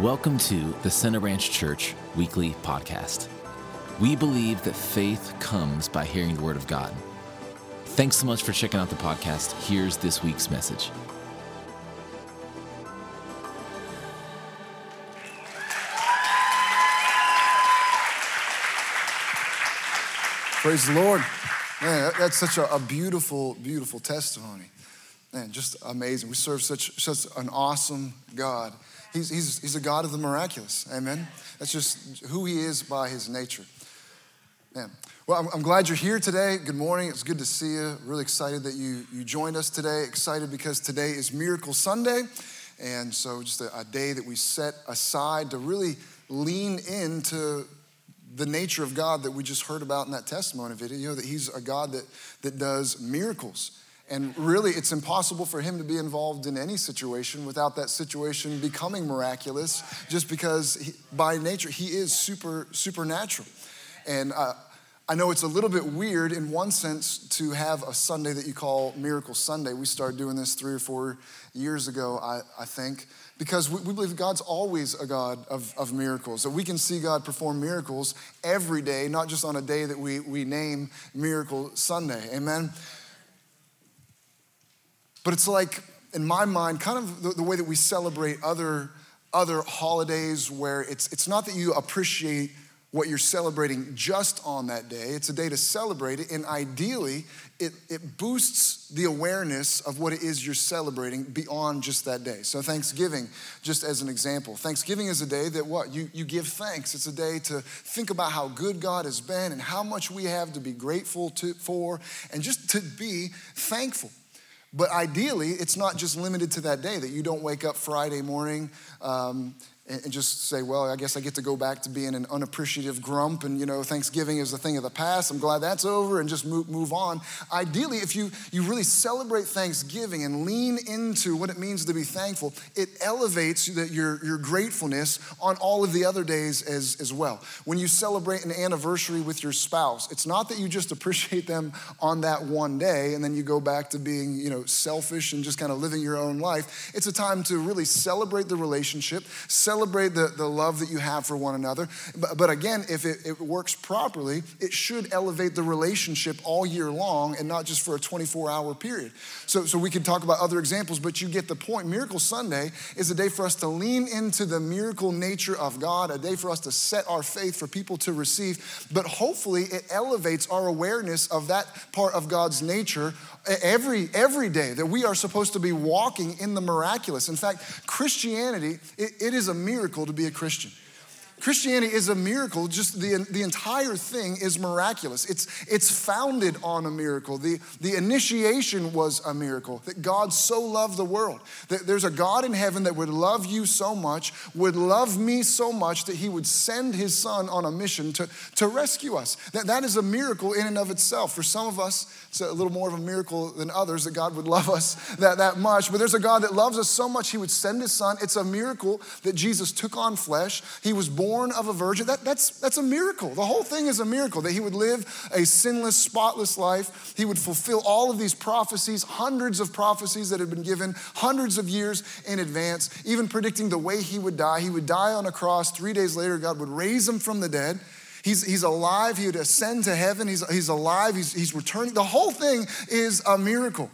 Welcome to the Center Ranch Church Weekly Podcast. We believe that faith comes by hearing the Word of God. Thanks so much for checking out the podcast. Here's this week's message. Praise the Lord. Man, that's such a, a, beautiful, beautiful testimony. Man, just amazing. We serve such, such an awesome God. He's, he's, he's a God of the miraculous. Amen. That's just who he is by his nature. Man. Well, I'm, I'm glad you're here today. Good morning. It's good to see you. Really excited that you, you joined us today. Excited because today is Miracle Sunday. And so, just a, a day that we set aside to really lean into the nature of God that we just heard about in that testimony video, that He's a God that, that does miracles. And really, it's impossible for him to be involved in any situation without that situation becoming miraculous, just because he, by nature he is super supernatural. And uh, I know it's a little bit weird in one sense to have a Sunday that you call Miracle Sunday. We started doing this three or four years ago, I, I think, because we, we, believe God's always a God of, of miracles. That we can see God perform miracles every day, not just on a day that we, we name Miracle Sunday. Amen. But it's like, in my mind, kind of the, the way that we celebrate other, other holidays where it's, it's not that you appreciate what you're celebrating just on that day. It's a day to celebrate it, and ideally, it, it boosts the awareness of what it is you're celebrating beyond just that day. So, Thanksgiving, just as an example, Thanksgiving is a day that what? You, you give thanks. It's a day to think about how good God has been and how much we have to be grateful to, for, and just to be thankful. But ideally, it's not just limited to that day, that you don't wake up Friday morning um, and just say, well, I guess I get to go back to being an unappreciative grump and, you know, Thanksgiving is a thing of the past. I'm glad that's over and just move, move on. Ideally, if you, you really celebrate Thanksgiving and lean into what it means to be thankful, it elevates your, your gratefulness on all of the other days as, as well. When you celebrate an anniversary with your spouse, it's not that you just appreciate them on that one day and then you go back to being, you know, selfish and just kind of living your own life. It's a time to really celebrate the relationship, celebrate celebrate the, the love that you have for one another. But, but again, if it, it works properly, it should elevate the relationship all year long and not just for a 24 hour period. So, so we can talk about other examples, but you get the point. Miracle Sunday is a day for us to lean into the miracle nature of God, a day for us to set our faith for people to receive. But hopefully, it elevates our awareness of that part of God's nature every every day that we are supposed to be walking in the miraculous. In fact christianity it, it is a miracle to be a christian Christianity is a miracle. Just the, the entire thing is miraculous. It's, it's founded on a miracle. The, the initiation was a miracle that God so loved the world. That there's a God in heaven that would love you so much, would love me so much that he would send his son on a mission to, to rescue us. That, that is a miracle in and of itself. For some of us, it's a little more of a miracle than others that God would love us that, that much. But there's a God that loves us so much, he would send his son. It's a miracle that Jesus took on flesh. He was born born of a virgin. That, that's, that's a miracle. The whole thing is a miracle that he would live a sinless, spotless life. He would fulfill all of these prophecies, hundreds of prophecies that had been given hundreds of years in advance, even predicting the way he would die. He would die on a cross. Three days later, God would raise him from the dead. He's, he's alive. He would ascend to heaven. He's, he's alive. He's, he's returning. The whole thing is a miracle.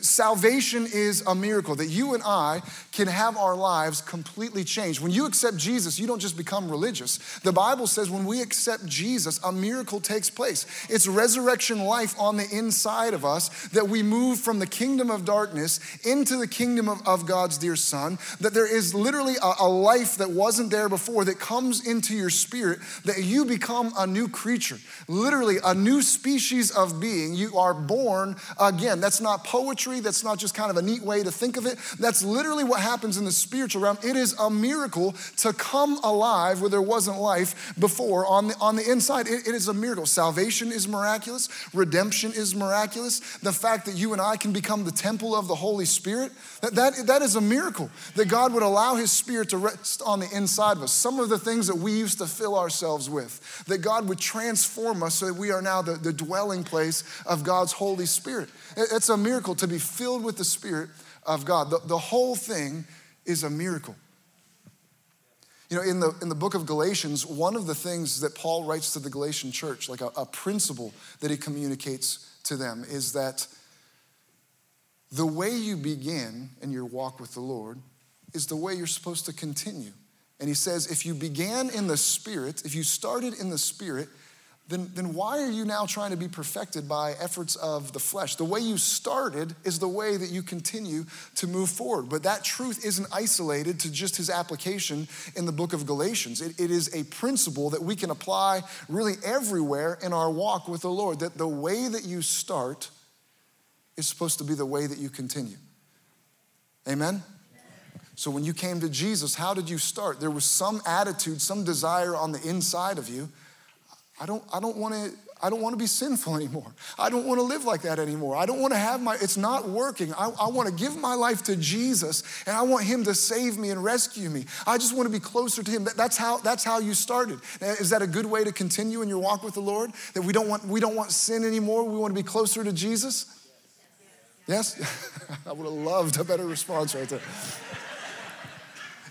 Salvation is a miracle that you and I can have our lives completely changed. When you accept Jesus, you don't just become religious. The Bible says when we accept Jesus, a miracle takes place. It's resurrection life on the inside of us that we move from the kingdom of darkness into the kingdom of, of God's dear Son. That there is literally a, a life that wasn't there before that comes into your spirit, that you become become a new creature, literally a new species of being. You are born again. That's not poetry, that's not just kind of a neat way to think of it. That's literally what happens in the spiritual realm. It is a miracle to come alive where there wasn't life before on the, on the inside. it, it is a miracle. Salvation is miraculous, redemption is miraculous. The fact that you and I can become the temple of the Holy Spirit, that, that, that is a miracle. That God would allow His Spirit to rest on the inside of us. Some of the things that we used to fill ourselves with that God would transform us so that we are now the, the dwelling place of God's Holy Spirit. It's a miracle to be filled with the Spirit of God. The, the whole thing is a miracle. You know, in the, in the book of Galatians, one of the things that Paul writes to the Galatian church, like a, a principle that he communicates to them, is that the way you begin in your walk with the Lord is the way you're supposed to continue. And he says, if you began in the Spirit, if you started in the Spirit, then, then why are you now trying to be perfected by efforts of the flesh? The way you started is the way that you continue to move forward. But that truth isn't isolated to just his application in the book of Galatians. It, it is a principle that we can apply really everywhere in our walk with the Lord. That the way that you start is supposed to be the way that you continue. Amen? So when you came to Jesus, how did you start? There was some attitude, some desire on the inside of you I don't, I don't want to. I don't want to be sinful anymore. I don't want to live like that anymore. I don't want to have my, it's not working. I, I, want to give my life to Jesus and I want Him to save me and rescue me. I just want to be closer to Him. That, that's, how, that's how you started. Is that a good way to continue in your walk with the Lord? That we don't want, we don't want sin anymore. We want to be closer to Jesus? Yes? I would have loved a better response right there.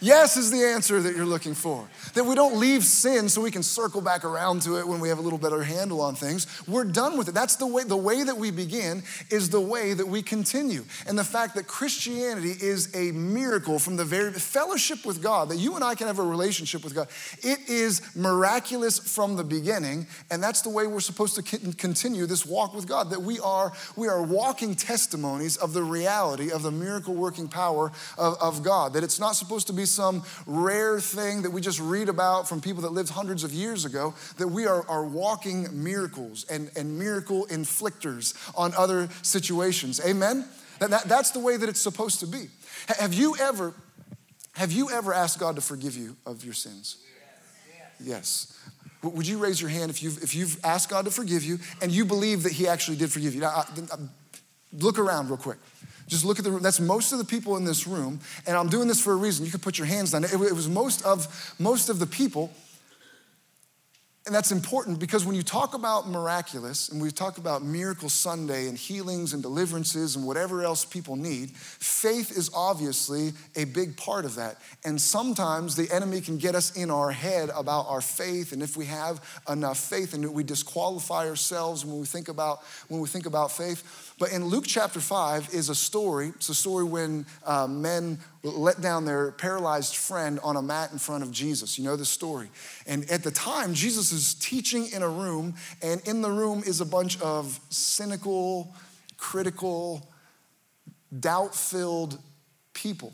Yes is the answer that you're looking for. That we don't leave sin so we can circle back around to it when we have a little better handle on things. We're done with it. That's the way the way that we begin is the way that we continue. And the fact that Christianity is a miracle from the very fellowship with God, that you and I can have a relationship with God. It is miraculous from the beginning, and that's the way we're supposed to continue this walk with God. That we are we are walking testimonies of the reality of the miracle working power of, of God. That it's not supposed to be some rare thing that we just read about from people that lived hundreds of years ago, that we are, are walking miracles and, and miracle inflictors on other situations. Amen? That, that, that's the way that it's supposed to be. Have you ever, have you ever asked God to forgive you of your sins? Yes. Would you raise your hand if you've, if you've asked God to forgive you and you believe that He actually did forgive you? Now, um, look around real quick. Just look at the room. That's most of the people in this room. And I'm doing this for a reason. You could put your hands down. It, it was most of, most of the people and that's important because when you talk about miraculous and we talk about Miracle Sunday and healings and deliverances and whatever else people need, faith is obviously a big part of that. And sometimes the enemy can get us in our head about our faith and if we have enough faith and we disqualify ourselves when we think about when we think about faith. But in Luke chapter 5 is a story. It's a story when uh, men let down their paralyzed friend on a mat in front of Jesus. You know the story. And at the time, Jesus is teaching in a room, and in the room is a bunch of cynical, critical, doubt filled people.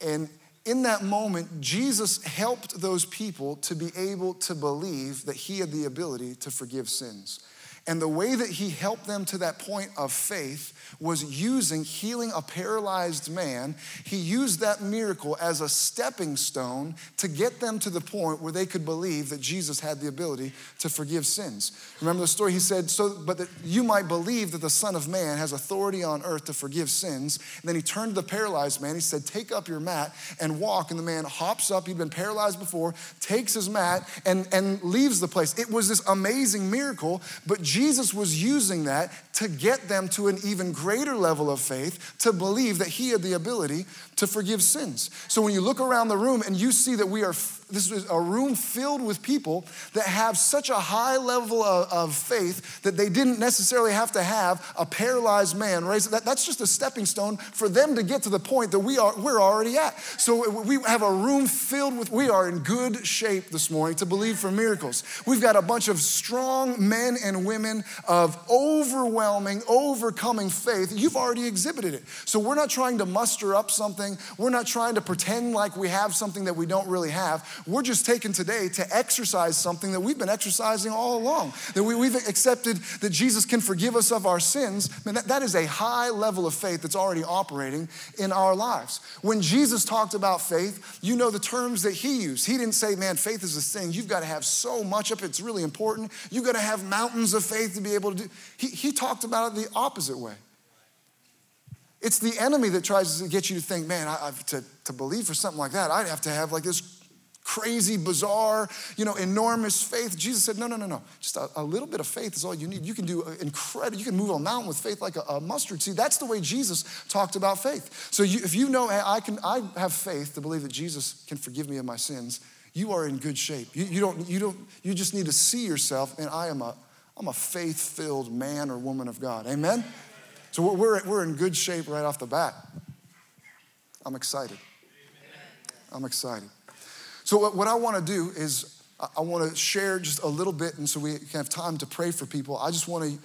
And in that moment, Jesus helped those people to be able to believe that he had the ability to forgive sins. And the way that he helped them to that point of faith was using healing a paralyzed man. He used that miracle as a stepping stone to get them to the point where they could believe that Jesus had the ability to forgive sins. Remember the story? He said, So, but that you might believe that the Son of Man has authority on earth to forgive sins. And then he turned to the paralyzed man. He said, Take up your mat and walk. And the man hops up. He'd been paralyzed before, takes his mat, and, and leaves the place. It was this amazing miracle, but Jesus was using that to get them to an even greater level of faith to believe that He had the ability to forgive sins. So when you look around the room and you see that we are this is a room filled with people that have such a high level of, of faith that they didn't necessarily have to have a paralyzed man raise that, that's just a stepping stone for them to get to the point that we are we're already at. So we have a room filled with we are in good shape this morning to believe for miracles. We've got a bunch of strong men and women of overwhelming overcoming faith. You've already exhibited it. So we're not trying to muster up something. We're not trying to pretend like we have something that we don't really have we're just taking today to exercise something that we've been exercising all along. That we, have accepted that Jesus can forgive us of our sins. Man, that, that is a high level of faith that's already operating in our lives. When Jesus talked about faith, you know the terms that he used. He didn't say, man, faith is this thing. You've got to have so much of it. It's really important. You've got to have mountains of faith to be able to do. He, he talked about it the opposite way. It's the enemy that tries to get you to think, man, I, to, to believe for something like that, I'd have to have like this crazy, bizarre, you know, enormous faith. Jesus said, no, no, no, no. Just a, a little bit of faith is all you need. You can do incredible, you can move a mountain with faith like a, a mustard seed. That's the way Jesus talked about faith. So you, if you know, hey, I can, I have faith to believe that Jesus can forgive me of my sins, you are in good shape. You, you, don't, you, don't, you just need to see yourself, and I am a, I'm a faith filled man or woman of God. Amen? So we're, we're, we're in good shape right off the bat. I'm excited. I'm excited. So, what, I want to do is, I, want to share just a little bit, and so we can have time to pray for people. I just want to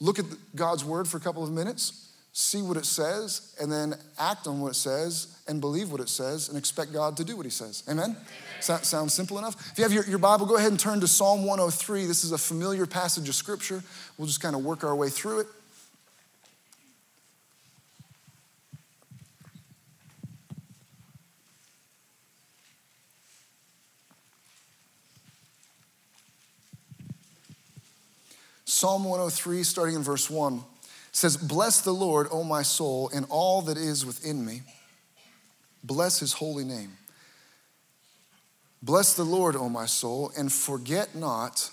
look at God's word for a couple of minutes, see what it says, and then act on what it says and believe what it says and expect God to do what He says. Amen? Amen. sounds simple enough? If you have your, your Bible, go ahead and turn to Psalm 103. This is a familiar passage of Scripture. We'll just kind of work our way through it. Psalm 103, starting in verse 1, says, Bless the Lord, O my soul, and all that is within me. Bless his holy name. Bless the Lord, O my soul, and forget not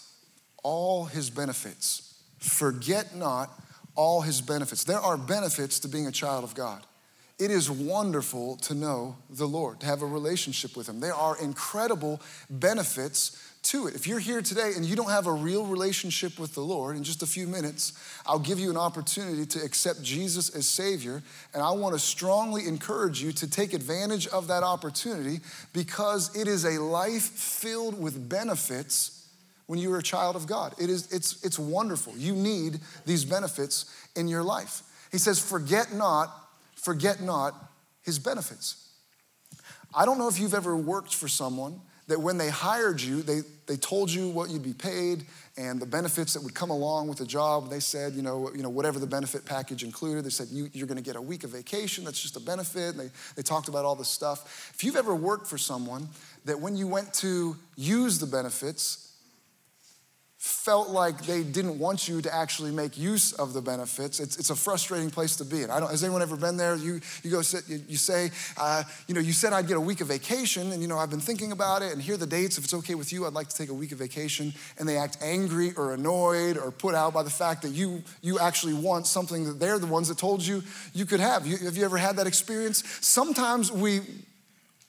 all his benefits. Forget not all his benefits. There are benefits to being a child of God. It is wonderful to know the Lord, to have a relationship with him. There are incredible benefits to it. If you're here today and you don't have a real relationship with the Lord, in just a few minutes, I'll give you an opportunity to accept Jesus as Savior. And I want to strongly encourage you to take advantage of that opportunity because it is a life filled with benefits when you are a child of God. It is, it's, it's wonderful. You need these benefits in your life. He says, forget not, forget not his benefits. I don't know if you've ever worked for someone that when they hired you, they, they told you what you'd be paid and the benefits that would come along with the job. They said, you know, you know whatever the benefit package included, they said, you, you're going to get a week of vacation. That's just a benefit. And they, they talked about all this stuff. If you've ever worked for someone that when you went to use the benefits, felt like they didn't want you to actually make use of the benefits. It's, it's a frustrating place to be in. I don't, has anyone ever been there? You, you go sit, you, you say, uh, you know, you said I'd get a week of vacation, and you know, I've been thinking about it, and here are the dates. If it's okay with you, I'd like to take a week of vacation. And they act angry or annoyed or put out by the fact that you, you actually want something that they're the ones that told you you could have. You, have you ever had that experience? Sometimes we,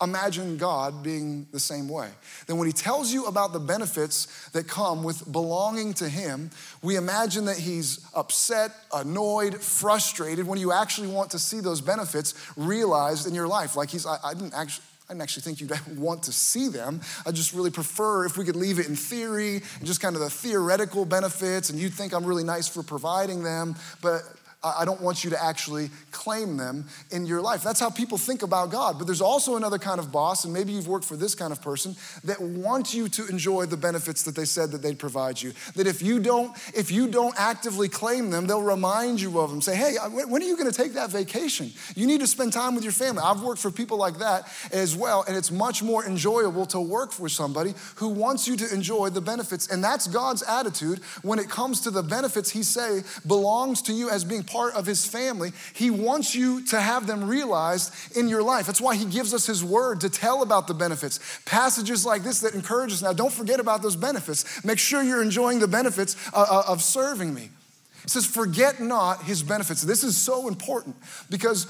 imagine God being the same way. Then, when He tells you about the benefits that come with belonging to Him, we imagine that He's upset, annoyed, frustrated when you actually want to see those benefits realized in your life. Like He's, I, I didn't actually. I didn't actually think you'd want to see them. I just really prefer if we could leave it in theory and just kind of the theoretical benefits, and you'd think I'm really nice for providing them. But I don't want you to actually claim them in your life. That's how people think about God. But there's also another kind of boss, and maybe you've worked for this kind of person that wants you to enjoy the benefits that they said that they'd provide you. That if you don't, if you don't actively claim them, they'll remind you of them. Say, hey, when are you going to take that vacation? You need to spend time with your family. I've worked for people like that as well, and it's much more enjoyable to work for somebody who wants you to enjoy the benefits. And that's God's attitude when it comes to the benefits He say belongs to you as being part of his family, he wants you to have them realized in your life. That's why he gives us his word to tell about the benefits. Passages like this that encourage us. Now, don't forget about those benefits. Make sure you're enjoying the benefits uh, uh, of serving me. It says, forget not his benefits. This is so important because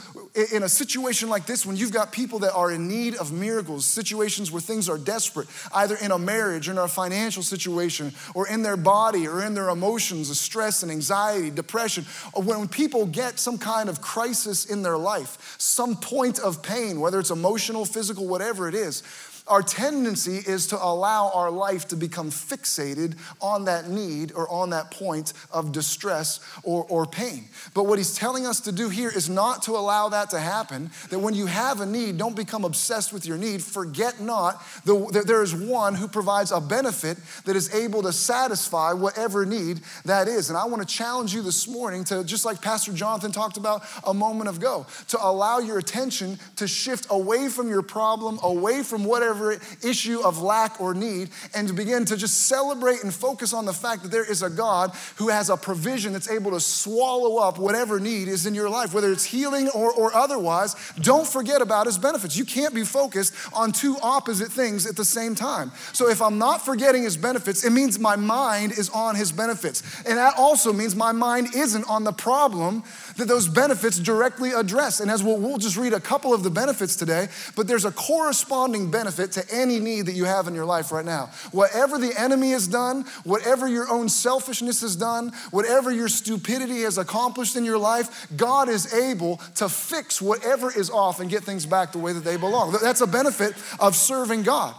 in a situation like this, when you've got people that are in need of miracles, situations where things are desperate, either in a marriage, or in a financial situation, or in their body, or in their emotions, of stress and anxiety, depression, when people get some kind of crisis in their life, some point of pain, whether it's emotional, physical, whatever it is, our tendency is to allow our life to become fixated on that need or on that point of distress or, or pain. But what he's telling us to do here is not to allow that to happen, that when you have a need, don't become obsessed with your need. Forget not that there is one who provides a benefit that is able to satisfy whatever need that is. And I want to challenge you this morning to, just like Pastor Jonathan talked about a moment ago, to allow your attention to shift away from your problem, away from whatever whatever issue of lack or need, and to begin to just celebrate and focus on the fact that there is a God who has a provision that's able to swallow up whatever need is in your life, whether it's healing or, or otherwise. Don't forget about his benefits. You can't be focused on two opposite things at the same time. So if I'm not forgetting his benefits, it means my mind is on his benefits. And that also means my mind isn't on the problem that those benefits directly address. And as we'll, we'll just read a couple of the benefits today, but there's a corresponding benefit benefit to any need that you have in your life right now. Whatever the enemy has done, whatever your own selfishness has done, whatever your stupidity has accomplished in your life, God is able to fix whatever is off and get things back the way that they belong. That's a benefit of serving God.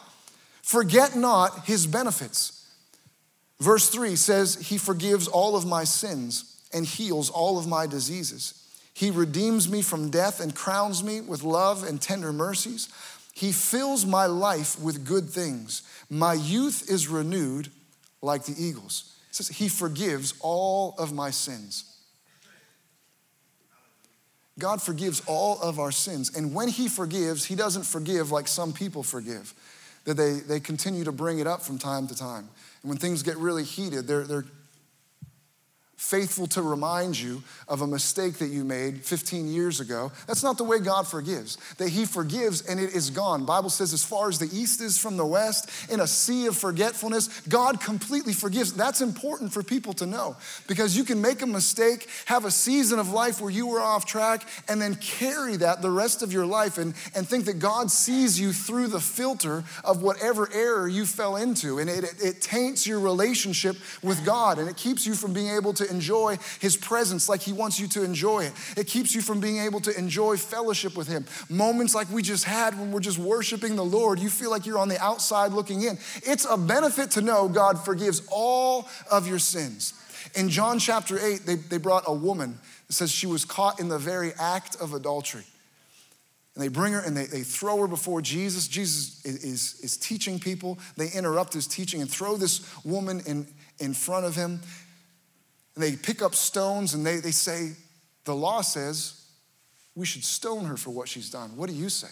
Forget not his benefits. Verse 3 says, He forgives all of my sins and heals all of my diseases. He redeems me from death and crowns me with love and tender mercies. He fills my life with good things. My youth is renewed like the eagles. It says, He forgives all of my sins. God forgives all of our sins. And when He forgives, He doesn't forgive like some people forgive, that they, they continue to bring it up from time to time. And when things get really heated, they're, they're faithful to remind you of a mistake that you made 15 years ago. That's not the way God forgives. That he forgives and it is gone. Bible says as far as the east is from the west, in a sea of forgetfulness, God completely forgives. That's important for people to know because you can make a mistake, have a season of life where you were off track and then carry that the rest of your life and, and think that God sees you through the filter of whatever error you fell into. And it, it, it taints your relationship with God and it keeps you from being able to enjoy His presence like He wants you to enjoy it. It keeps you from being able to enjoy fellowship with Him. Moments like we just had when we're just worshiping the Lord, you feel like you're on the outside looking in. It's a benefit to know God forgives all of your sins. In John chapter 8, they, they brought a woman that says she was caught in the very act of adultery. And they bring her and they, they throw her before Jesus. Jesus is, is, is teaching people. They interrupt his teaching and throw this woman in, in front of him. And they pick up stones and they, they say, The law says we should stone her for what she's done. What do you say?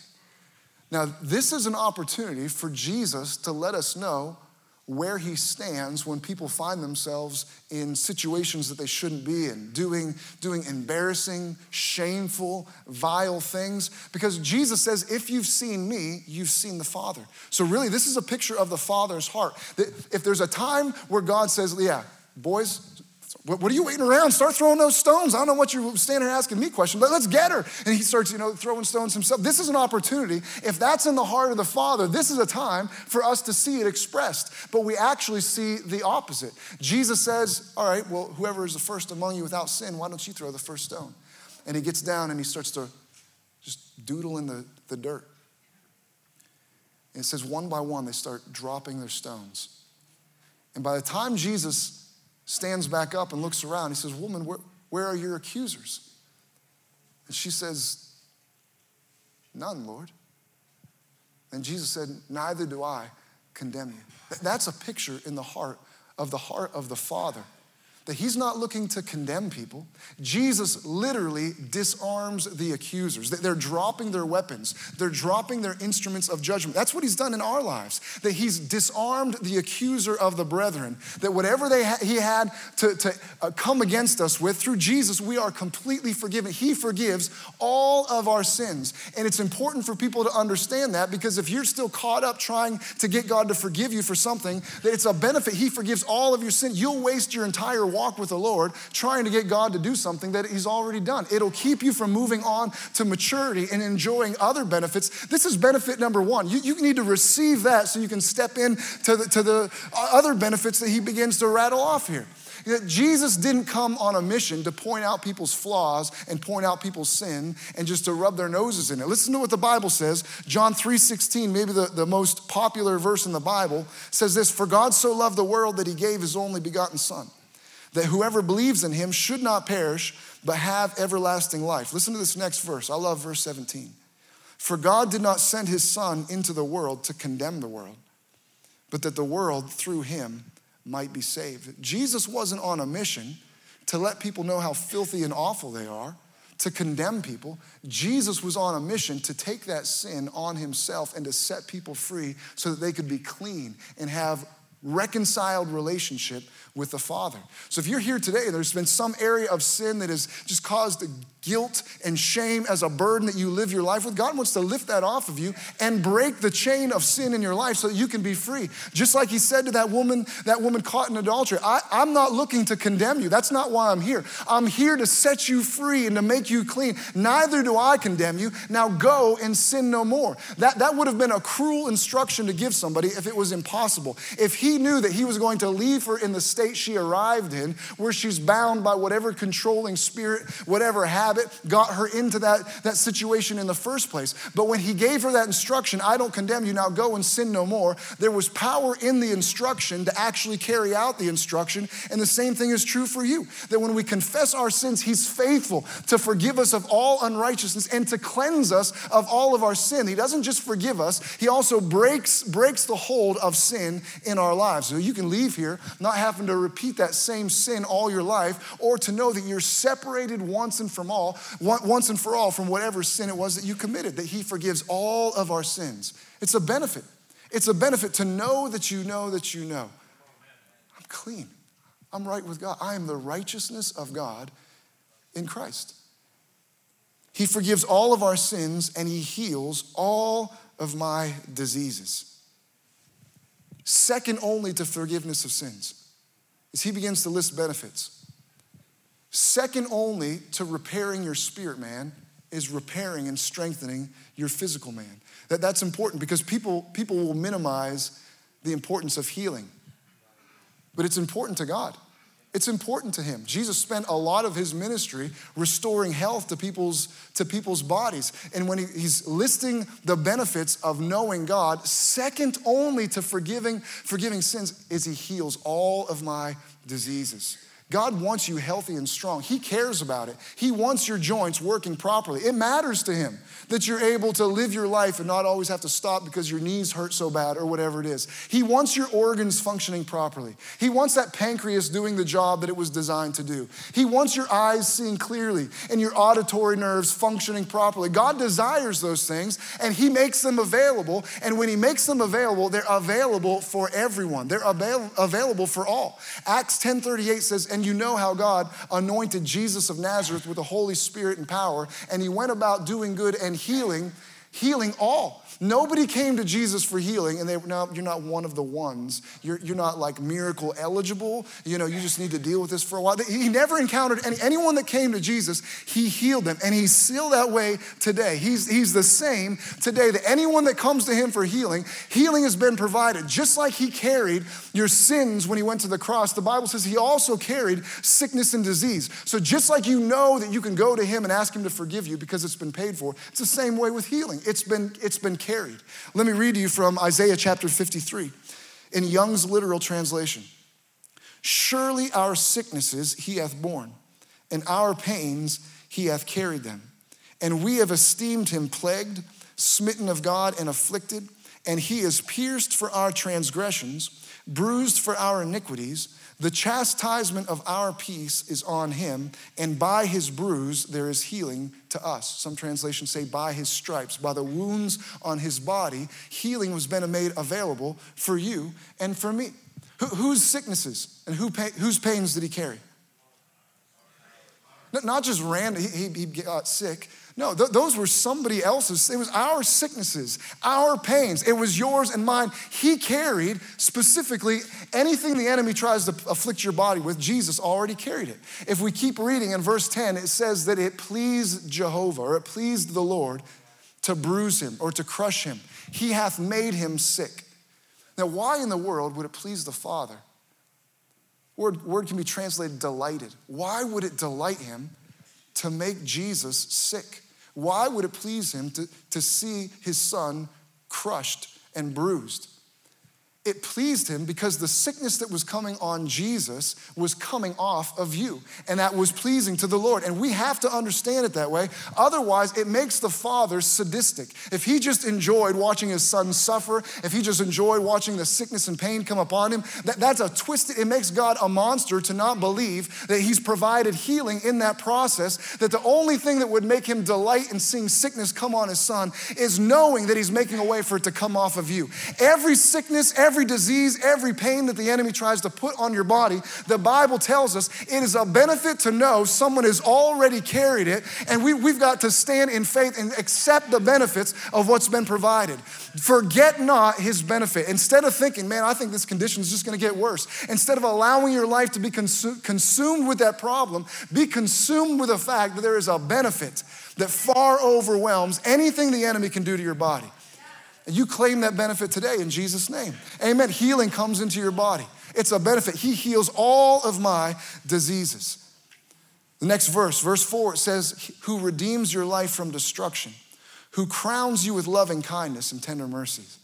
Now, this is an opportunity for Jesus to let us know where he stands when people find themselves in situations that they shouldn't be in, doing, doing embarrassing, shameful, vile things. Because Jesus says, if you've seen me, you've seen the Father. So, really, this is a picture of the Father's heart. That if there's a time where God says, yeah, boys, what, are you waiting around? Start throwing those stones. I don't know what you're standing here asking me questions, but let's get her. And he starts, you know, throwing stones himself. This is an opportunity. If that's in the heart of the Father, this is a time for us to see it expressed. But we actually see the opposite. Jesus says, All right, well, whoever is the first among you without sin, why don't you throw the first stone? And he gets down and he starts to just doodle in the, the dirt. And it says, one by one, they start dropping their stones. And by the time Jesus stands back up and looks around. He says, Woman, where, where are your accusers? And she says, None, Lord. And Jesus said, Neither do I condemn you. That's a picture in the heart of the heart of the Father that he's not looking to condemn people. Jesus literally disarms the accusers. They're dropping their weapons, they're dropping their instruments of judgment. That's what he's done in our lives. That he's disarmed the accuser of the brethren. That whatever they ha- he had to, to uh, come against us with, through Jesus, we are completely forgiven. He forgives all of our sins. And it's important for people to understand that because if you're still caught up trying to get God to forgive you for something, that it's a benefit. He forgives all of your sin. You'll waste your entire walk with the Lord trying to get God to do something that He's already done. It'll keep you from moving on to maturity and enjoying other benefits. This is benefit number one. You, you need to receive that so you can step in to the, to the uh, other benefits that He begins to rattle off here. Jesus didn't come on a mission to point out people's flaws and point out people's sin and just to rub their noses in it. Listen to what the Bible says. John 3:16, maybe the, the most popular verse in the Bible, says this: For God so loved the world that he gave his only begotten son that whoever believes in him should not perish, but have everlasting life. Listen to this next verse. I love verse 17. For God did not send his Son into the world to condemn the world, but that the world through him might be saved. Jesus wasn't on a mission to let people know how filthy and awful they are, to condemn people. Jesus was on a mission to take that sin on himself and to set people free so that they could be clean and have reconciled relationship with the Father. So if you're here today, there's been some area of sin that has just caused guilt and shame as a burden that you live your life with. God wants to lift that off of you and break the chain of sin in your life so that you can be free. Just like he said to that woman, that woman caught in adultery, I, I'm not looking to condemn you. That's not why I'm here. I'm here to set you free and to make you clean. Neither do I condemn you. Now go and sin no more. That, that would have been a cruel instruction to give somebody if it was impossible. If he knew that he was going to leave her in the state she arrived in, where she's bound by whatever controlling spirit, whatever habit, habit got her into that, that situation in the first place. But when he gave her that instruction, I don't condemn you, now go and sin no more, there was power in the instruction to actually carry out the instruction. And the same thing is true for you that when we confess our sins, he's faithful to forgive us of all unrighteousness and to cleanse us of all of our sin. He doesn't just forgive us, he also breaks, breaks the hold of sin in our lives. So you can leave here not having to repeat that same sin all your life or to know that you're separated once and from all all, once and for all, from whatever sin it was that you committed, that He forgives all of our sins. It's a benefit. It's a benefit to know that you know that you know. I'm clean. I'm right with God. I am the righteousness of God in Christ. He forgives all of our sins and He heals all of my diseases. Second only to forgiveness of sins is He begins to list benefits. Second only to repairing your spirit man is repairing and strengthening your physical man. That, that's important because people, people will minimize the importance of healing. But it's important to God. It's important to him. Jesus spent a lot of his ministry restoring health to people's, to people's bodies. And when he, he's listing the benefits of knowing God, second only to forgiving, forgiving sins, is he heals all of my diseases. God wants you healthy and strong. He cares about it. He wants your joints working properly. It matters to Him that you're able to live your life and not always have to stop because your knees hurt so bad or whatever it is. He wants your organs functioning properly. He wants that pancreas doing the job that it was designed to do. He wants your eyes seeing clearly and your auditory nerves functioning properly. God desires those things and He makes them available. And when He makes them available, they're available for everyone. They're avail- available for all. Acts 10:38 says, "And you know how God anointed Jesus of Nazareth with the Holy Spirit and power, and He went about doing good and healing, healing all Nobody came to Jesus for healing, and they no, you're not one of the ones. You're, you're not like miracle eligible. You know, you just need to deal with this for a while. He never encountered any, anyone that came to Jesus, he healed them, and he's still that way today. He's, he's the same today that anyone that comes to him for healing, healing has been provided. Just like he carried your sins when he went to the cross, the Bible says he also carried sickness and disease. So just like you know that you can go to him and ask him to forgive you because it's been paid for, it's the same way with healing. It's been, it's been carried. Let me read to you from Isaiah chapter 53 in Young's literal translation. Surely our sicknesses he hath borne, and our pains he hath carried them. And we have esteemed him plagued, smitten of God, and afflicted. And he is pierced for our transgressions, bruised for our iniquities. The chastisement of our peace is on him, and by his bruise there is healing to us. Some translations say, by his stripes, by the wounds on his body, healing was been made available for you and for me. whose sicknesses and who whose pains did he carry? Not just random, he, he got uh, sick, no, th- those were somebody else's. It was our sicknesses, our pains. It was yours and mine. He carried specifically anything the enemy tries to afflict your body with, Jesus already carried it. If we keep reading in verse 10, it says that it pleased Jehovah or it pleased the Lord to bruise him or to crush him. He hath made him sick. Now, why in the world would it please the Father? Word, word can be translated delighted. Why would it delight him to make Jesus sick? Why would it please him to, to see his son crushed and bruised? It pleased him because the sickness that was coming on Jesus was coming off of you. And that was pleasing to the Lord. And we have to understand it that way. Otherwise, it makes the Father sadistic. If he just enjoyed watching his son suffer, if he just enjoyed watching the sickness and pain come upon him, that, that's a twisted, it makes God a monster to not believe that he's provided healing in that process. That the only thing that would make him delight in seeing sickness come on his son is knowing that he's making a way for it to come off of you. Every sickness, every every disease, every pain that the enemy tries to put on your body, the Bible tells us it is a benefit to know someone has already carried it, and we, we've got to stand in faith and accept the benefits of what's been provided. Forget not his benefit. Instead of thinking, man, I think this condition is just gonna get worse, instead of allowing your life to be consu- consumed with that problem, be consumed with the fact that there is a benefit that far overwhelms anything the enemy can do to your body. And you claim that benefit today in Jesus' name. Amen. Healing comes into your body. It's a benefit. He heals all of my diseases. The next verse, verse 4, it says, Who redeems your life from destruction, who crowns you with loving kindness and tender mercies.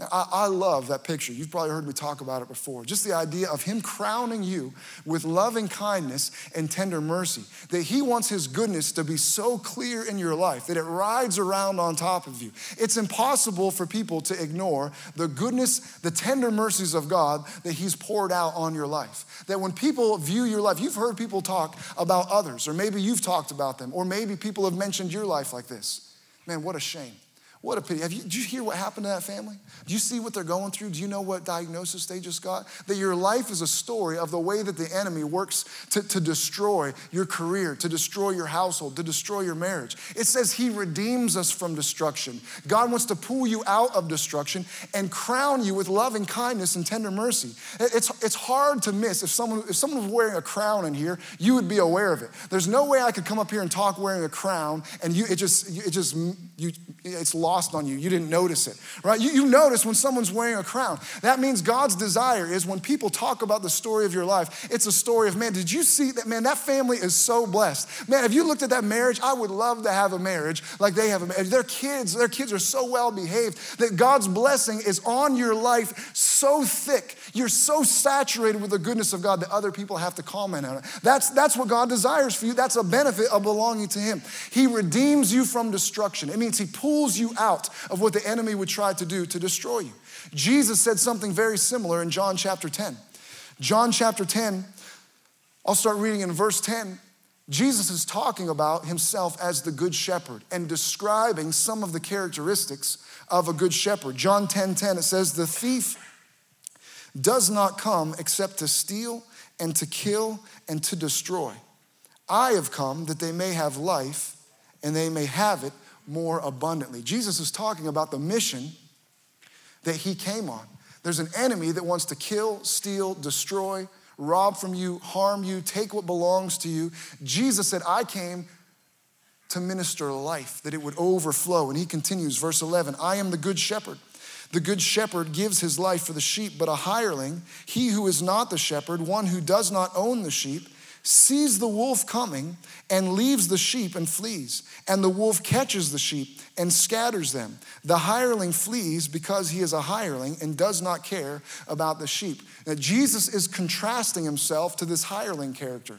I, I, love that picture. You've probably heard me talk about it before. Just the idea of Him crowning you with loving kindness and tender mercy. That He wants His goodness to be so clear in your life that it rides around on top of you. It's impossible for people to ignore the goodness, the tender mercies of God that He's poured out on your life. That when people view your life, you've heard people talk about others, or maybe you've talked about them, or maybe people have mentioned your life like this. Man, what a shame. What a pity. Have you, did you hear what happened to that family? Do you see what they're going through? Do you know what diagnosis they just got? That your life is a story of the way that the enemy works to, to destroy your career, to destroy your household, to destroy your marriage. It says he redeems us from destruction. God wants to pull you out of destruction and crown you with loving kindness and tender mercy. It's, it's hard to miss. If someone, if someone was wearing a crown in here, you would be aware of it. There's no way I could come up here and talk wearing a crown and you, it just, it just, you, it's lost on you. You didn't notice it, right? You, you notice when someone's wearing a crown. That means God's desire is when people talk about the story of your life, it's a story of, man, did you see that? Man, that family is so blessed. Man, have you looked at that marriage? I would love to have a marriage like they have a marriage. Their kids, their kids are so well behaved that God's blessing is on your life so thick. You're so saturated with the goodness of God that other people have to comment on it. That's, that's what God desires for you. That's a benefit of belonging to Him. He redeems you from destruction. It means He pulls you out of what the enemy would try to do to destroy you. Jesus said something very similar in John chapter 10. John chapter 10, I'll start reading in verse 10. Jesus is talking about himself as the good shepherd and describing some of the characteristics of a good shepherd. John 10 10, it says, The thief does not come except to steal and to kill and to destroy. I have come that they may have life and they may have it more abundantly. Jesus is talking about the mission that he came on. There's an enemy that wants to kill, steal, destroy, rob from you, harm you, take what belongs to you. Jesus said, I came to minister life, that it would overflow. And he continues, verse 11 I am the good shepherd. The good shepherd gives his life for the sheep, but a hireling, he who is not the shepherd, one who does not own the sheep, sees the wolf coming and leaves the sheep and flees. And the wolf catches the sheep and scatters them. The hireling flees because he is a hireling and does not care about the sheep. Now, Jesus is contrasting himself to this hireling character.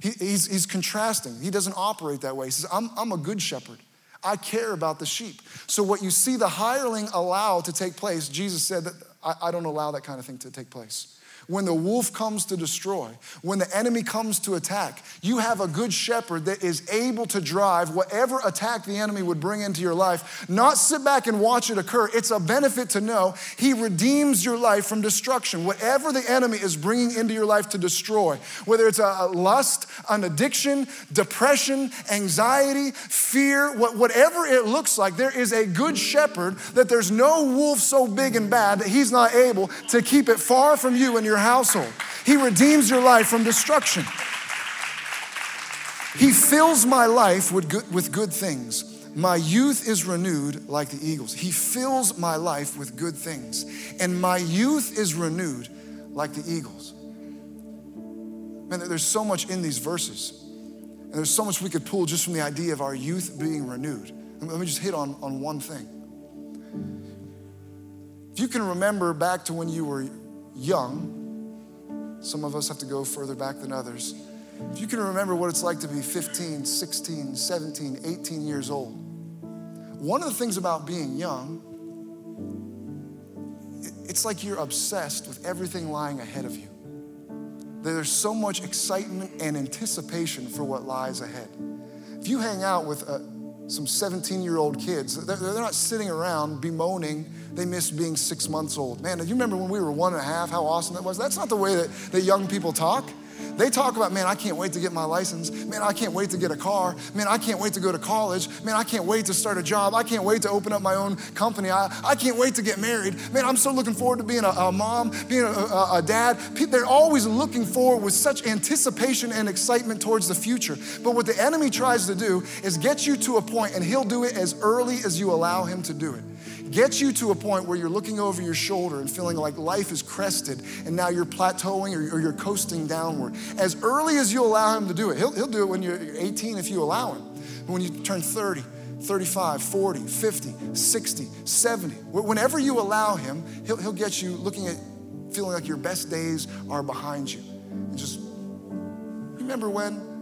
He, he's, he's contrasting. He doesn't operate that way. He says, I'm, I'm a good shepherd. I care about the sheep. So, what you see the hireling allow to take place, Jesus said that I, I don't allow that kind of thing to take place when the wolf comes to destroy, when the enemy comes to attack, you have a good shepherd that is able to drive whatever attack the enemy would bring into your life, not sit back and watch it occur. It's a benefit to know he redeems your life from destruction. Whatever the enemy is bringing into your life to destroy, whether it's a lust, an addiction, depression, anxiety, fear, whatever it looks like, there is a good shepherd that there's no wolf so big and bad that he's not able to keep it far from you and your your household. He redeems your life from destruction. He fills my life with good, with good things. My youth is renewed like the eagles. He fills my life with good things. And my youth is renewed like the eagles. Man, there's so much in these verses. And there's so much we could pull just from the idea of our youth being renewed. Let me just hit on, on one thing. If you can remember back to when you were young, some of us have to go further back than others. If you can remember what it's like to be 15, 16, 17, 18 years old, one of the things about being young, it's like you're obsessed with everything lying ahead of you. There's so much excitement and anticipation for what lies ahead. If you hang out with a, some 17 year old kids. They're, they're not sitting around bemoaning they miss being six months old. Man, you remember when we were one and a half, how awesome that was? That's not the way that, that young people talk. They talk about, man, I can't wait to get my license. Man, I can't wait to get a car. Man, I can't wait to go to college. Man, I can't wait to start a job. I can't wait to open up my own company. I, I can't wait to get married. Man, I'm so looking forward to being a, a mom, being a, a, a dad. They're always looking forward with such anticipation and excitement towards the future. But what the enemy tries to do is get you to a point, and he'll do it as early as you allow him to do it gets you to a point where you're looking over your shoulder and feeling like life is crested and now you're plateauing or, you're coasting downward. As early as you allow him to do it, he'll, he'll do it when you're 18 if you allow him. But when you turn 30, 35, 40, 50, 60, 70, whenever you allow him, he'll, he'll get you looking at feeling like your best days are behind you. And just remember when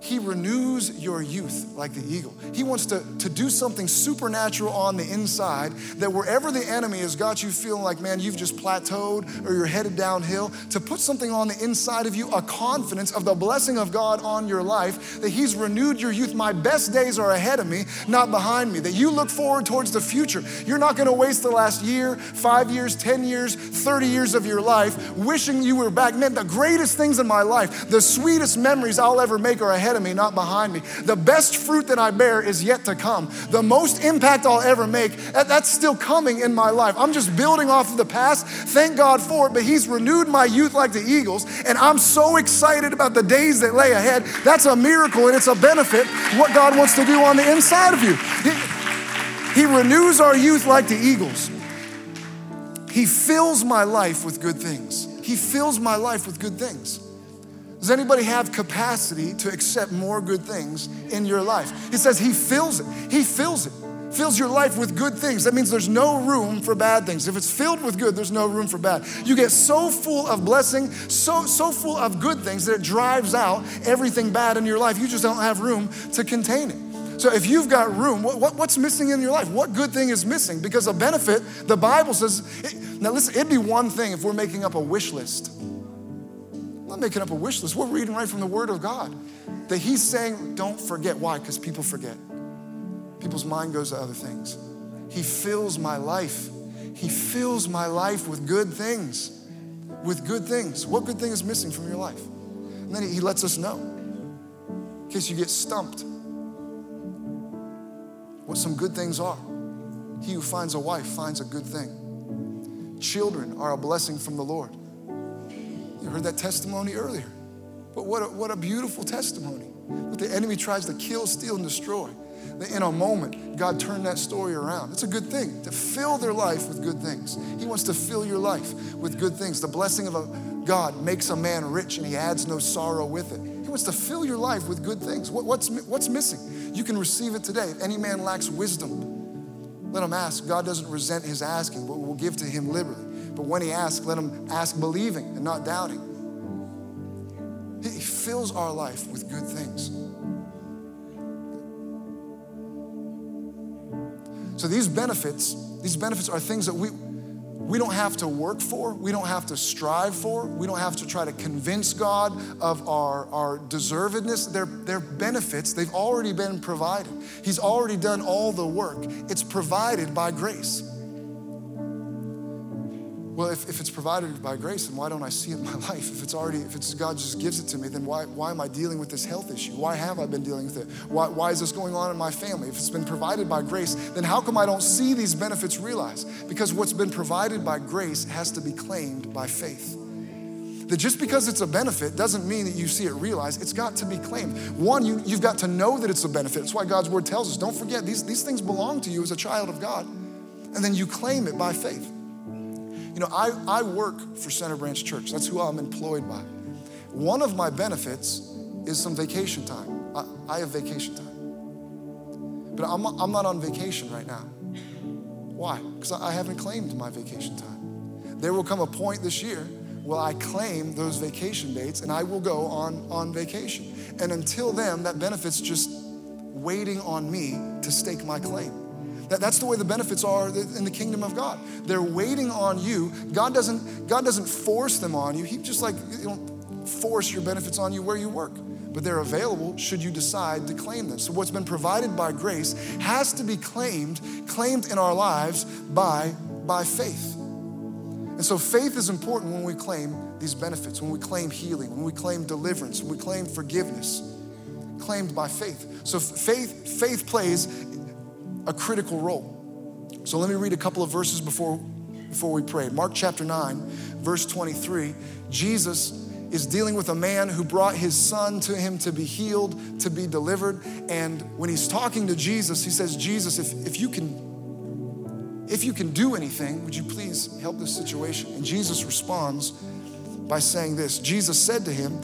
he renews your youth like the eagle. He wants to, to do something supernatural on the inside that wherever the enemy has got you feeling like, man, you've just plateaued or you're headed downhill, to put something on the inside of you, a confidence of the blessing of God on your life, that He's renewed your youth. My best days are ahead of me, not behind me. That you look forward towards the future. You're not gonna waste the last year, five years, 10 years, 30 years of your life wishing you were back. Man, the greatest things in my life, the sweetest memories I'll ever make are ahead ahead of me, not behind me. The best fruit that I bear is yet to come. The most impact I'll ever make, that's still coming in my life. I'm just building off of the past. Thank God for it, but He's renewed my youth like the eagles, and I'm so excited about the days that lay ahead. That's a miracle and it's a benefit what God wants to do on the inside of you. He, he renews our youth like the eagles. He fills my life with good things. He fills my life with good things. Does anybody have capacity to accept more good things in your life? He says he fills it. He fills it. Fills your life with good things. That means there's no room for bad things. If it's filled with good, there's no room for bad. You get so full of blessing, so so full of good things that it drives out everything bad in your life. You just don't have room to contain it. So if you've got room, what, what, what's missing in your life? What good thing is missing? Because a benefit, the Bible says, it, now listen, it'd be one thing if we're making up a wish list I'm not making up a wish list. We're reading right from the Word of God. That He's saying, don't forget. Why? Because people forget. People's mind goes to other things. He fills my life. He fills my life with good things. With good things. What good thing is missing from your life? And then He lets us know in case you get stumped what some good things are. He who finds a wife finds a good thing. Children are a blessing from the Lord. You heard that testimony earlier. But what a, what a beautiful testimony. But the enemy tries to kill, steal, and destroy. That In a moment, God turned that story around. It's a good thing to fill their life with good things. He wants to fill your life with good things. The blessing of a God makes a man rich and he adds no sorrow with it. He wants to fill your life with good things. What, what's, what's missing? You can receive it today. If any man lacks wisdom, let him ask. God doesn't resent his asking, but will give to him liberally. But when he asks, let him ask believing and not doubting. He fills our life with good things. So these benefits, these benefits are things that we we don't have to work for, we don't have to strive for, we don't have to try to convince God of our, our deservedness. They're, they're benefits, they've already been provided. He's already done all the work. It's provided by grace. Well, if, if it's provided by grace, then why don't I see it in my life? If it's already, if it's God just gives it to me, then why, why am I dealing with this health issue? Why have I been dealing with it? Why, why is this going on in my family? If it's been provided by grace, then how come I don't see these benefits realized? Because what's been provided by grace has to be claimed by faith that just because it's a benefit doesn't mean that you see it realized. It's got to be claimed. One, you, you've got to know that it's a benefit. That's why God's word tells us don't forget, these, these things belong to you as a child of God. And then you claim it by faith. You know, I, I work for Center Branch Church. That's who I'm employed by. One of my benefits is some vacation time. I, I have vacation time. But I'm, I'm not on vacation right now. Why? Because I haven't claimed my vacation time. There will come a point this year where I claim those vacation dates and I will go on, on vacation. And until then, that benefit's just waiting on me to stake my claim. That, that's the way the benefits are in the kingdom of God. They're waiting on you. God doesn't, God doesn't force them on you. He just like, you know, force your benefits on you where you work. but they're available should you decide to claim them. So what's been provided by grace has to be claimed, claimed in our lives by, by faith. And so faith is important when we claim these benefits, when we claim healing, when we claim deliverance, when we claim forgiveness, claimed by faith. So faith, faith plays a critical role. So let me read a couple of verses before, before we pray. Mark chapter 9, verse 23. Jesus is dealing with a man who brought his son to him to be healed, to be delivered. And when he's talking to Jesus, he says, Jesus, if, if you can if you can do anything, would you please help this situation? And Jesus responds by saying this Jesus said to him,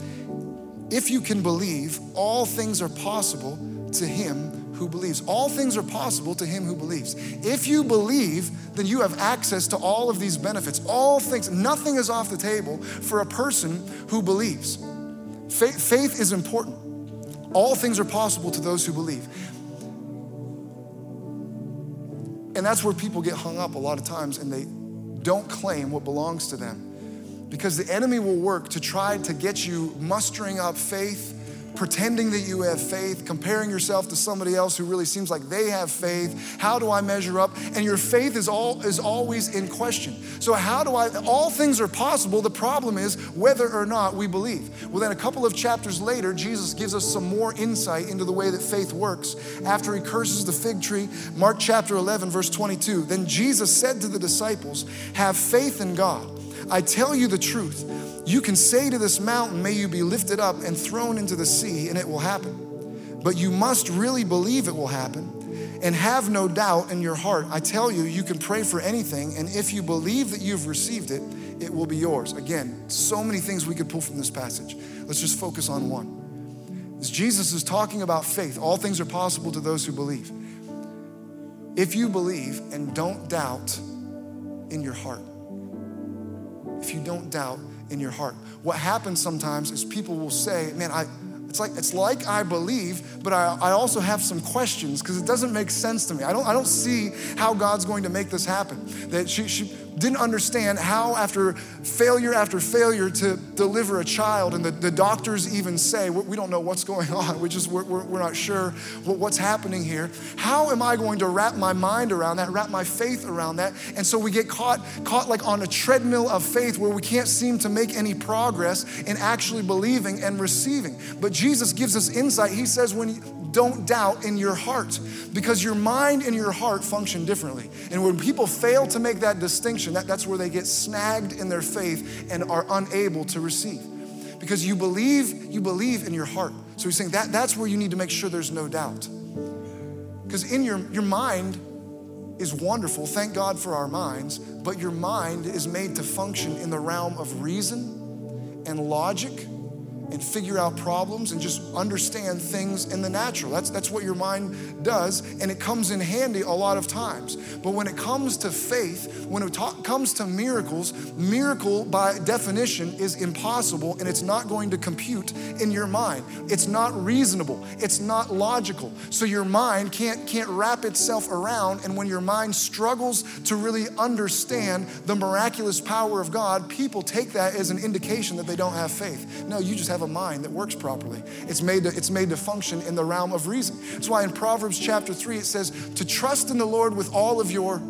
If you can believe, all things are possible to him who believes. All things are possible to him who believes. If you believe, then you have access to all of these benefits. All things, nothing is off the table for a person who believes. Faith, faith is important. All things are possible to those who believe. And that's where people get hung up a lot of times and they don't claim what belongs to them. Because the enemy will work to try to get you mustering up faith pretending that you have faith, comparing yourself to somebody else who really seems like they have faith. How do I measure up? And your faith is all is always in question. So how do I all things are possible. The problem is whether or not we believe. Well, then a couple of chapters later, Jesus gives us some more insight into the way that faith works. After he curses the fig tree, Mark chapter 11 verse 22. Then Jesus said to the disciples, "Have faith in God. I tell you the truth. You can say to this mountain, May you be lifted up and thrown into the sea, and it will happen. But you must really believe it will happen and have no doubt in your heart. I tell you, you can pray for anything, and if you believe that you've received it, it will be yours. Again, so many things we could pull from this passage. Let's just focus on one. As Jesus is talking about faith, all things are possible to those who believe. If you believe and don't doubt in your heart, if you don't doubt in your heart. What happens sometimes is people will say, Man, I, it's like, it's like I believe, but I, I also have some questions because it doesn't make sense to me. I don't, I don't see how God's going to make this happen. That she, she, didn't understand how, after failure after failure, to deliver a child. And the, the doctors even say, We don't know what's going on. We just, we're, we're, we're not sure what, what's happening here. How am I going to wrap my mind around that, wrap my faith around that? And so we get caught, caught like on a treadmill of faith where we can't seem to make any progress in actually believing and receiving. But Jesus gives us insight. He says, When don't doubt in your heart because your mind and your heart function differently. And when people fail to make that distinction, that, that's where they get snagged in their faith and are unable to receive. Because you believe, you believe in your heart. So he's saying that that's where you need to make sure there's no doubt. Because in your, your mind is wonderful, thank God for our minds, but your mind is made to function in the realm of reason and logic and figure out problems and just understand things in the natural. That's, that's what your mind does, and it comes in handy a lot of times. But when it comes to faith, when it ta- comes to miracles, miracle by definition is impossible and it's not going to compute in your mind. It's not reasonable, it's not logical. So your mind can't, can't wrap itself around, and when your mind struggles to really understand the miraculous power of God, people take that as an indication that they don't have faith. No, you just have have a mind that works properly. It's made to, it's made to function in the realm of reason. That's why in Proverbs chapter 3 it says to trust in the Lord with all of your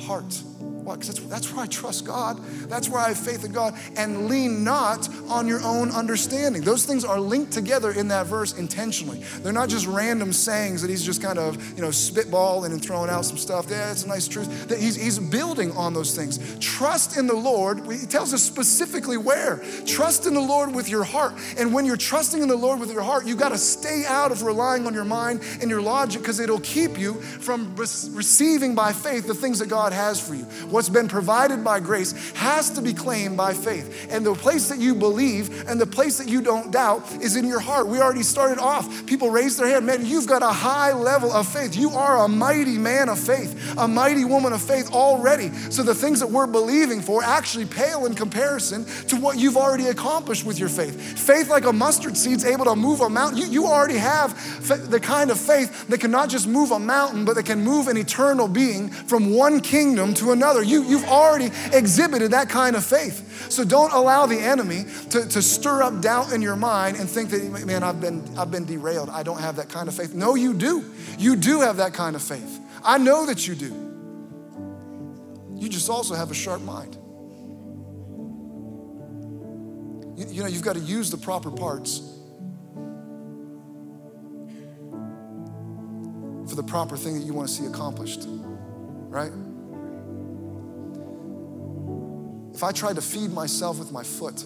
heart why? Because that's, that's where I trust God. That's where I have faith in God. And lean not on your own understanding. Those things are linked together in that verse intentionally. They're not just random sayings that he's just kind of, you know, spitballing and throwing out some stuff. Yeah, it's a nice truth. That he's, he's building on those things. Trust in the Lord. He tells us specifically where. Trust in the Lord with your heart. And when you're trusting in the Lord with your heart, you've got to stay out of relying on your mind and your logic because it'll keep you from receiving by faith the things that God has for you. What's been provided by grace has to be claimed by faith. And the place that you believe and the place that you don't doubt is in your heart. We already started off. People raise their hand. Man, you've got a high level of faith. You are a mighty man of faith, a mighty woman of faith already. So the things that we're believing for actually pale in comparison to what you've already accomplished with your faith. Faith like a mustard seed's able to move a mountain. You, you already have the kind of faith that can not just move a mountain, but that can move an eternal being from one kingdom to another. You, you've already exhibited that kind of faith. So don't allow the enemy to, to stir up doubt in your mind and think that, man, I've been, I've been derailed. I don't have that kind of faith. No, you do. You do have that kind of faith. I know that you do. You just also have a sharp mind. You, you know, you've got to use the proper parts for the proper thing that you want to see accomplished, right? If I tried to feed myself with my foot,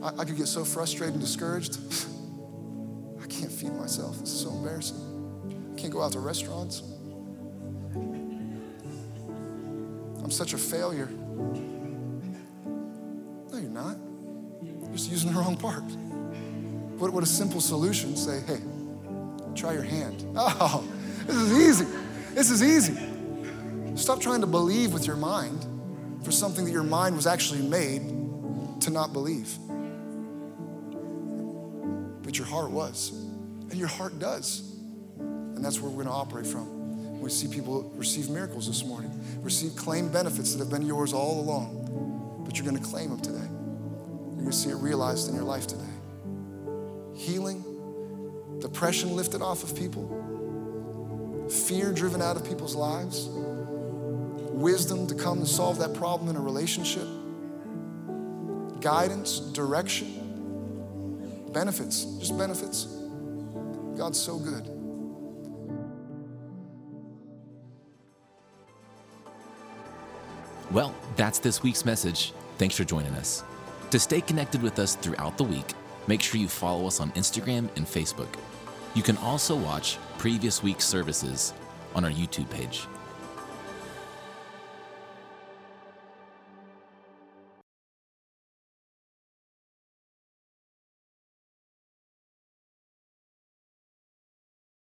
I, I could get so frustrated and discouraged. I can't feed myself. This is so embarrassing. I can't go out to restaurants. I'm such a failure. No, you're not. You're just using the wrong part. What, what a simple solution. Say, hey, try your hand. Oh, this is easy. This is easy. Stop trying to believe with your mind for something that your mind was actually made to not believe. But your heart was. And your heart does. And that's where we're going to operate from. We see people receive miracles this morning, receive claim benefits that have been yours all along, but you're going to claim them today. You're going to see it realized in your life today. Healing, depression lifted off of people, fear driven out of people's lives, wisdom to come and solve that problem in a relationship, guidance, direction, benefits, just benefits. God's so good. Well, that's this week's message. Thanks for joining us. To stay connected with us throughout the week, make sure you follow us on Instagram and Facebook. You can also watch previous week's services on our YouTube page.